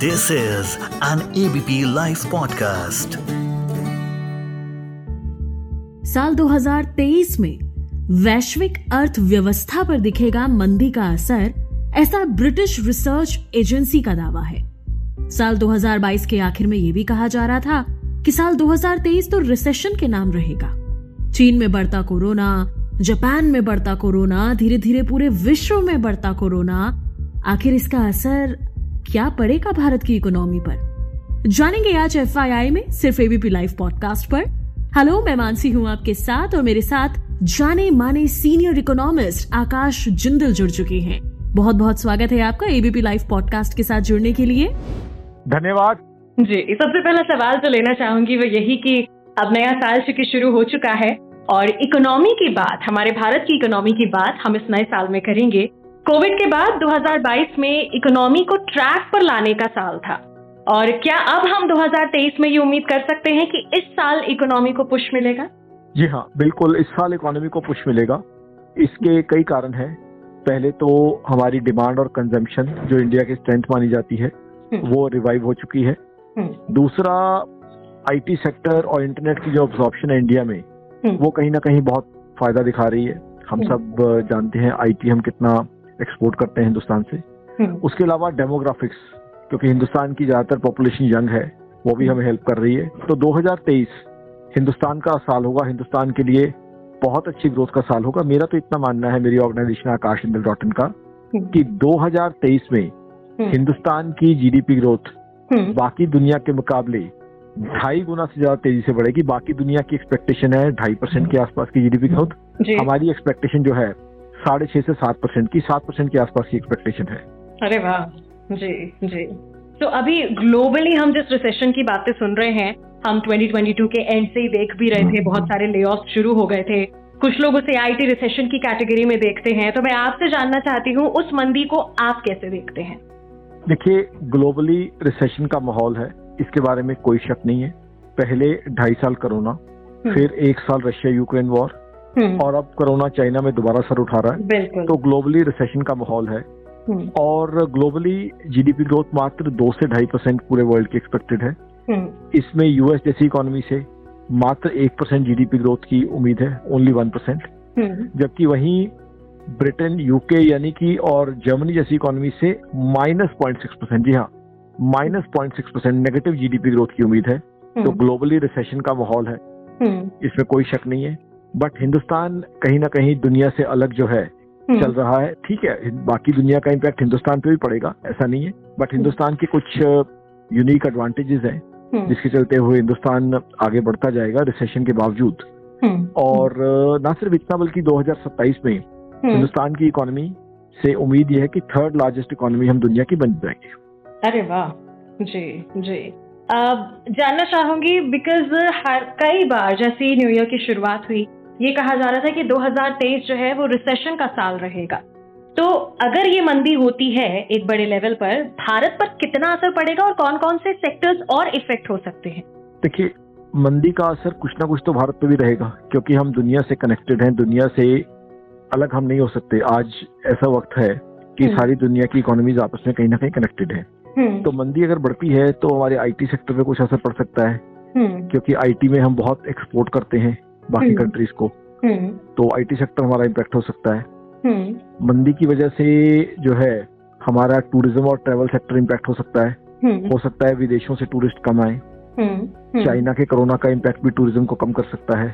This is an ABP live podcast साल 2023 में वैश्विक अर्थव्यवस्था पर दिखेगा मंदी का असर, ऐसा ब्रिटिश रिसर्च एजेंसी का दावा है। साल 2022 के आखिर में यह भी कहा जा रहा था कि साल 2023 तो रिसेशन के नाम रहेगा। चीन में बढ़ता कोरोना, जापान में बढ़ता कोरोना धीरे धीरे पूरे विश्व में बढ़ता कोरोना। आखिर इसका असर क्या पड़ेगा भारत की इकोनॉमी पर? जानेंगे आज एफआईआई में सिर्फ़ एबीपी लाइव पॉडकास्ट पर। हेलो मैं मानसी हूँ आपके साथ और मेरे साथ जाने माने सीनियर इकोनॉमिस्ट आकाश जिंदल जुड़ चुके हैं। बहुत बहुत स्वागत है आपका एबीपी लाइव पॉडकास्ट के साथ जुड़ने के लिए। धन्यवाद। जी सबसे पहला सवाल जो लेना चाहूँगी वो यही कि अब नया साल चूँकि शुरू हो चुका है और इकोनॉमी की बात हमारे भारत की इकोनॉमी की बात हम इस नए साल में करेंगे कोविड के बाद 2022 में इकोनॉमी को ट्रैक पर लाने का साल था। और क्या अब हम 2023 में ये उम्मीद कर सकते हैं कि इस साल इकोनॉमी को पुश मिलेगा? जी हाँ बिल्कुल इस साल इकोनॉमी को पुश मिलेगा। इसके कई कारण हैं। पहले तो हमारी डिमांड और कंजम्पशन जो इंडिया की स्ट्रेंथ मानी जाती है हम्म। वो रिवाइव हो चुकी है। हम्म, दूसरा आईटी सेक्टर और इंटरनेट की जो ऑब्जॉर्प्शन है इंडिया में हम्म। वो कहीं ना कहीं बहुत फ़ायदा दिखा रही है। हम। सब जानते हैं आईटी हम कितना एक्सपोर्ट करते हैं हिंदुस्तान से। हम्म, उसके अलावा डेमोग्राफिक्स क्योंकि हिंदुस्तान की ज़्यादातर पॉपुलेशन यंग है वो भी हमें हेल्प कर रही है। तो 2023 हिंदुस्तान का साल होगा। हिंदुस्तान के लिए बहुत अच्छी ग्रोथ का साल होगा। मेरा तो इतना मानना है मेरी organization Akash Indal dot in का हम्म, कि 2023 में हम्म, हिंदुस्तान की जीडीपी ग्रोथ बाकी दुनिया के मुकाबले ढाई गुना से ज़्यादा तेज़ी से बढ़ेगी। बाकी दुनिया की एक्सपेक्टेशन है ढाई परसेंट के आसपास की जीडीपी ग्रोथ हमारी एक्सपेक्टेशन जो है साढ़े छह से सात परसेंट की सात परसेंट के आसपास की एक्सपेक्टेशन है। अरे वाह जी जी। तो अभी ग्लोबली हम जिस रिसेशन की बातें सुन रहे हैं हम 2022 के एंड से ही देख भी रहे थे बहुत सारे ले शुरू हो गए थे। कुछ लोग उसे आईटी रिसेशन की कैटेगरी में देखते हैं तो मैं आपसे जानना चाहती हूँ उस मंदी को आप कैसे देखते हैं? देखिए ग्लोबली रिसेशन का माहौल है इसके बारे में कोई शक नहीं है। पहले ढाई साल कोरोना हम्म। फिर एक साल रशिया यूक्रेन वॉर और अब कोरोना चाइना में दोबारा सर उठा रहा है। तो ग्लोबली रिसेशन का माहौल है। हम्म, और ग्लोबली जीडीपी ग्रोथ मात्र दो से ढाई परसेंट पूरे वर्ल्ड की एक्सपेक्टेड है। हम्म, इसमें यूएस जैसी इकोनॉमी से मात्र एक परसेंट जीडीपी ग्रोथ की उम्मीद है ओनली वन परसेंट हम्म, जबकि वहीं ब्रिटेन यूके यानी कि और जर्मनी जैसी इकोनॉमी से माइनस पॉइंट सिक्स परसेंट जी हाँ minus point six percent negative GDP growth की उम्मीद है। तो हम्म, ग्लोबली रिसेशन का माहौल है। हम्म, इसमें कोई शक नहीं है। बट हिंदुस्तान कहीं ना कहीं दुनिया से अलग जो है हम्म, चल रहा है। ठीक है बाकी दुनिया का इम्पैक्ट हिंदुस्तान पे भी पड़ेगा ऐसा नहीं है। बट हिंदुस्तान के कुछ यूनिक एडवांटेजेस हैं हम्म, जिसके चलते हुए हिंदुस्तान आगे बढ़ता जाएगा रिसेशन के बावजूद। हम्म, और अ, ना सिर्फ़ इतना बल्कि 2027 में हिंदुस्तान की इकोनॉमी से उम्मीद यह है कि थर्ड लार्जेस्ट इकोनॉमी हम दुनिया की बन जाएँगे। अरे वाह। जी जी। जानना चाहूँगी बिकॉज़ हर कई बार जैसे न्यू ईयर की शुरुआत हुई ये कहा जा रहा था कि 2023 जो है वो रिसेशन का साल रहेगा। तो अगर ये मंदी होती है एक बड़े लेवल पर भारत पर कितना असर पड़ेगा और कौन कौन से सेक्टर्स और इफ़ेक्ट हो सकते हैं? देखिए मंदी का असर कुछ ना कुछ तो भारत पे भी रहेगा क्योंकि हम दुनिया से कनेक्टेड हैं दुनिया से अलग हम नहीं हो सकते। आज ऐसा वक्त है कि हम्म। सारी दुनिया की इकोनॉमीज आपस में कहीं ना कहीं कनेक्टेड है। हम्म, तो मंदी अगर बढ़ती है तो हमारे आईटी सेक्टर पे कुछ असर पड़ सकता है हम्म, क्योंकि आईटी में हम बहुत एक्सपोर्ट करते हैं। बाकी हम्म। कंट्रीज़ को। हम्म, तो आईटी सेक्टर हमारा इम्पैक्ट हो सकता है। हम्म, मंदी की वजह से जो है हमारा टूरिज़्म और ट्रेवल सेक्टर इम्पैक्ट हो सकता है। हम्म, हो सकता है विदेशों से टूरिस्ट कम आए। हम्म, हम्म, चाइना के कोरोना का इम्पैक्ट भी टूरिज़्म को कम कर सकता है।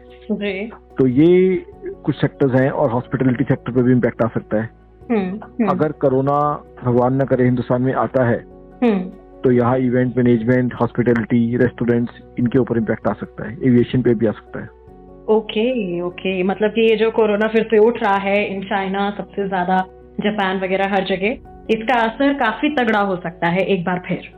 तो ये कुछ सेक्टर्स हैं और हॉस्पिटलिटी सेक्टर पे भी इम्पैक्ट आ सकता है। हम्म, हम्म, अगर कोरोना भगवान न करे हिंदुस्तान में आता है हम्म, तो यहाँ इवेंट मैनेजमेंट हॉस्पिटलिटी रेस्टोरेंट्स इनके ऊपर इम्पैक्ट आ सकता है। एविएशन पे भी आ सकता है। ओके ओके मतलब कि ये जो कोरोना फिर से उठ रहा है इन चाइना सबसे ज़्यादा जापान वगैरह हर जगह इसका असर काफ़ी तगड़ा हो सकता है एक बार फिर।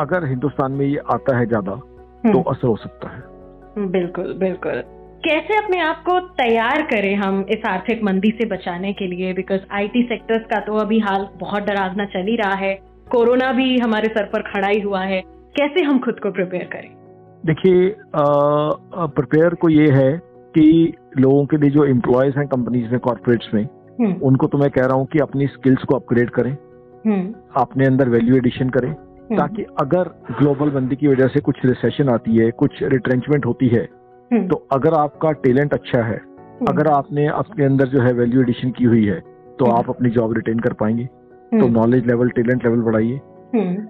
अगर हिंदुस्तान में ये आता है ज़्यादा तो हम्म, असर हो सकता है। बिल्कुल बिल्कुल। कैसे अपने आप को तैयार करें हम इस आर्थिक मंदी से बचाने के लिए? बिकॉज़ आईटी सेक्टर्स का तो अभी हाल बहुत डरावना चल ही रहा है। कोरोना भी हमारे सर पर खड़ा ही हुआ है। कैसे हम खुद को प्रिपेयर करें? देखिए प्रिपेयर को ये है कि लोगों के लिए जो एम्प्लॉयज़ हैं कंपनीज़ में कॉर्पोरेट्स में हम्म, उनको तो मैं कह रहा हूँ कि अपनी स्किल्स को अपग्रेड करें। हम्म, अपने अंदर वैल्यू एडिशन करें। हम्म, ताकि अगर ग्लोबल बंदी की वजह से कुछ रिसेशन आती है कुछ रिट्रेंचमेंट होती है तो अगर आपका टैलेंट अच्छा है अगर आपने अपने अंदर जो है वैल्यू एडिशन की हुई है तो। आप अपनी जॉब रिटेन कर पाएँगे। तो नॉलेज लेवल टैलेंट लेवल बढ़ाइए।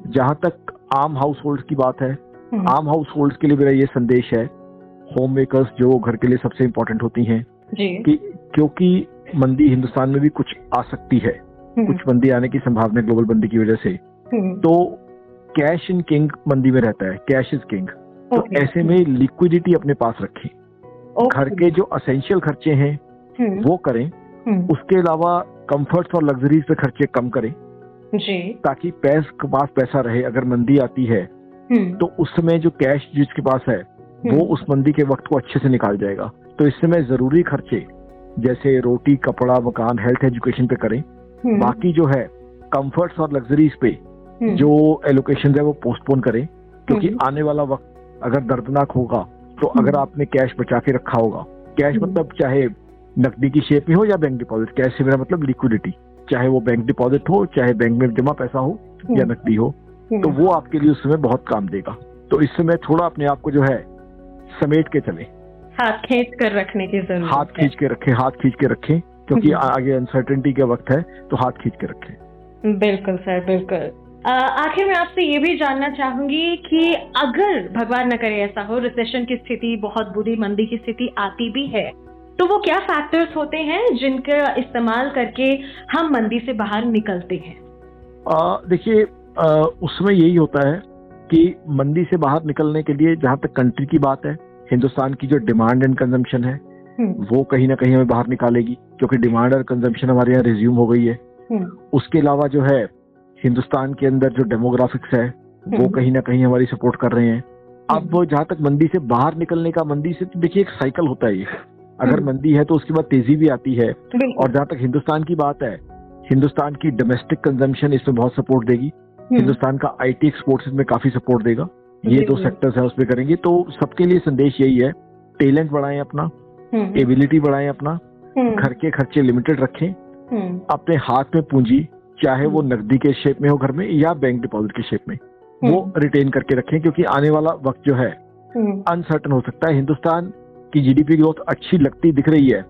जहाँ तक आम हाउस होल्ड की बात है आम हाउस होल्ड के लिए मेरा ये संदेश है होम मेकर्स जो घर के लिए सबसे इम्पोर्टेंट होती हैं कि क्योंकि मंदी हिंदुस्तान में भी कुछ आ सकती है हम्म, कुछ मंदी आने की संभावना है ग्लोबल मंदी की वजह से हम्म, तो कैश इन किंग मंदी में रहता है कैश इज़ किंग तो ऐसे में लिक्विडिटी अपने पास रखें। घर के जो असेंशियल खर्चे हैं हम्म, वो करें। उसके अलावा कंफर्ट्स और लग्जरीज पे खर्चे कम करें। जी। ताकि पैस के पास पैसा रहे अगर मंदी आती है तो उस समय जो कैश जिसके पास है वो हम्म, उस मंदी के वक्त को अच्छे से निकाल जाएगा। तो इस समय ज़रूरी खर्चे जैसे रोटी कपड़ा मकान हेल्थ एजुकेशन पे करें। हम्म, बाकी जो है कंफर्ट्स और लग्जरीज पे हम्म, जो एलोकेशन है वो पोस्टपोन करें। क्योंकि। आने वाला वक्त अगर दर्दनाक होगा तो। अगर आपने कैश बचा के रखा होगा। कैश। मतलब चाहे नकदी की शेप में हो या बैंक डिपॉजिट कैश से मेरा मतलब लिक्विडिटी चाहे वो बैंक डिपॉजिट हो चाहे बैंक में जमा पैसा हो या नकदी हो तो वो आपके लिए उस समय बहुत काम देगा। तो इस समय थोड़ा अपने आप को जो है समेट के चले। हाथ खींच कर रखने की ज़रूरत हाथ खींच के रखें हाथ खींच के रखें क्योंकि हम्म। आगे अनसर्टेनिटी का वक्त है तो हाथ खींच के रखें। बिल्कुल सर बिल्कुल। आखिर मैं आपसे ये भी जानना चाहूँगी कि अगर भगवान न करे ऐसा हो रिसेशन की स्थिति बहुत बुरी मंदी की स्थिति आती भी है तो वो क्या फैक्टर्स होते हैं जिनका इस्तेमाल करके हम मंदी से बाहर निकलते हैं? देखिए उसमें यही होता है कि मंदी से बाहर निकलने के लिए जहाँ तक कंट्री की बात है हिंदुस्तान की जो डिमांड एंड कंजम्पशन है हम्म, वो कहीं ना कहीं हमें बाहर निकालेगी क्योंकि डिमांड और कंजम्पशन हमारे यहाँ रिज्यूम हो गई है। हम्म, उसके अलावा जो है हिंदुस्तान के अंदर जो डेमोग्राफिक्स है वो हम्म। कहीं ना कहीं हमारी सपोर्ट कर रहे हैं। अब जहाँ तक मंदी से बाहर निकलने का मंदी से तो देखिए एक साइकिल होता है ये। अगर। मंदी है तो उसके बाद तेज़ी भी आती है। और जहाँ तक हिंदुस्तान की बात है हिंदुस्तान की डोमेस्टिक कंजम्पशन इसमें बहुत सपोर्ट देगी। हिंदुस्तान का आईटी एक्सपोर्ट्स में काफ़ी सपोर्ट देगा। ये दो सेक्टर्स है उसमें करेंगे। तो सबके लिए संदेश यही है टैलेंट बढ़ाएँ अपना हम्म, एबिलिटी बढ़ाएँ अपना हम्म, घर के खर्चे लिमिटेड रखें हम्म, अपने हाथ में पूंजी चाहे वो नकदी के शेप में हो घर में या बैंक डिपॉजिट के शेप में वो रिटेन करके रखें क्योंकि आने वाला वक्त जो है हम्म, अनसर्टन हो सकता है। हिंदुस्तान की जीडीपी ग्रोथ अच्छी लगती दिख रही है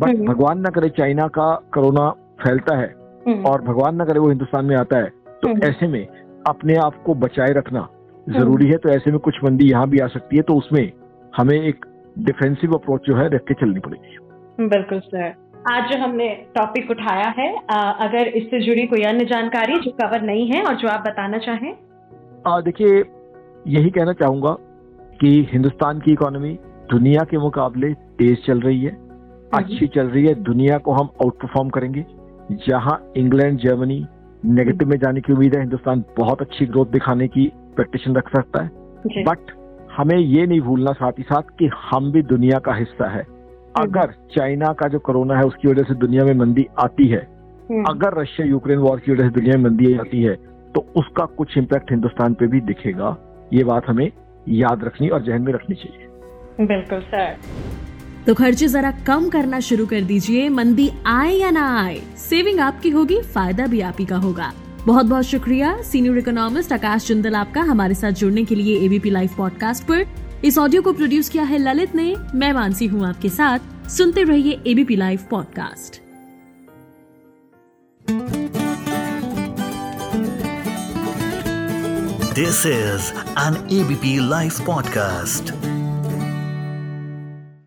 बट हम्म। भगवान ना करे चाइना का कोरोना फैलता है हम्म, और भगवान ना करे वो हिंदुस्तान में आता है। तो हम्म। ऐसे में अपने आप को बचाए रखना ज़रूरी है तो ऐसे में कुछ मंदी यहाँ भी आ सकती है तो उसमें हमें एक डिफेंसिव अप्रोच जो है रख के चलनी पड़ेगी। बिल्कुल सर। आज जो हमने टॉपिक उठाया है अ, अगर इससे जुड़ी कोई अन्य जानकारी जो कवर नहीं है और जो आप बताना चाहें? आ, देखिए यही कहना चाहूँगा कि हिंदुस्तान की इकोनॉमी दुनिया के मुकाबले तेज चल रही है अच्छी चल रही है दुनिया को हम आउट परफॉर्म करेंगे। जहाँ इंग्लैंड जर्मनी नेगेटिव में जाने की उम्मीद है हिंदुस्तान बहुत अच्छी ग्रोथ दिखाने की प्रैक्टिशन रख सकता है। बट हमें ये नहीं भूलना साथ ही साथ कि हम भी दुनिया का हिस्सा है। अगर चाइना का जो कोरोना है उसकी वजह से दुनिया में मंदी आती है हम्म, अगर रशिया यूक्रेन वॉर की वजह से दुनिया में मंदी आती है तो उसका कुछ इम्पैक्ट हिंदुस्तान पे भी दिखेगा। ये बात हमें याद रखनी और जहन में रखनी चाहिए। बिल्कुल सर तो खर्चे जरा कम करना शुरू कर दीजिए। मंदी आए या ना आए सेविंग आपकी होगी, फ़ायदा भी आप ही का होगा। बहुत बहुत शुक्रिया सीनियर इकोनॉमिस्ट आकाश जिंदल आपका हमारे साथ जुड़ने के लिए एबीपी लाइव पॉडकास्ट पर। इस ऑडियो को प्रोड्यूस किया है ललित ने, मैं मानसी हूँ आपके साथ। सुनते रहिए ABP live podcast this is an ABP Life podcast.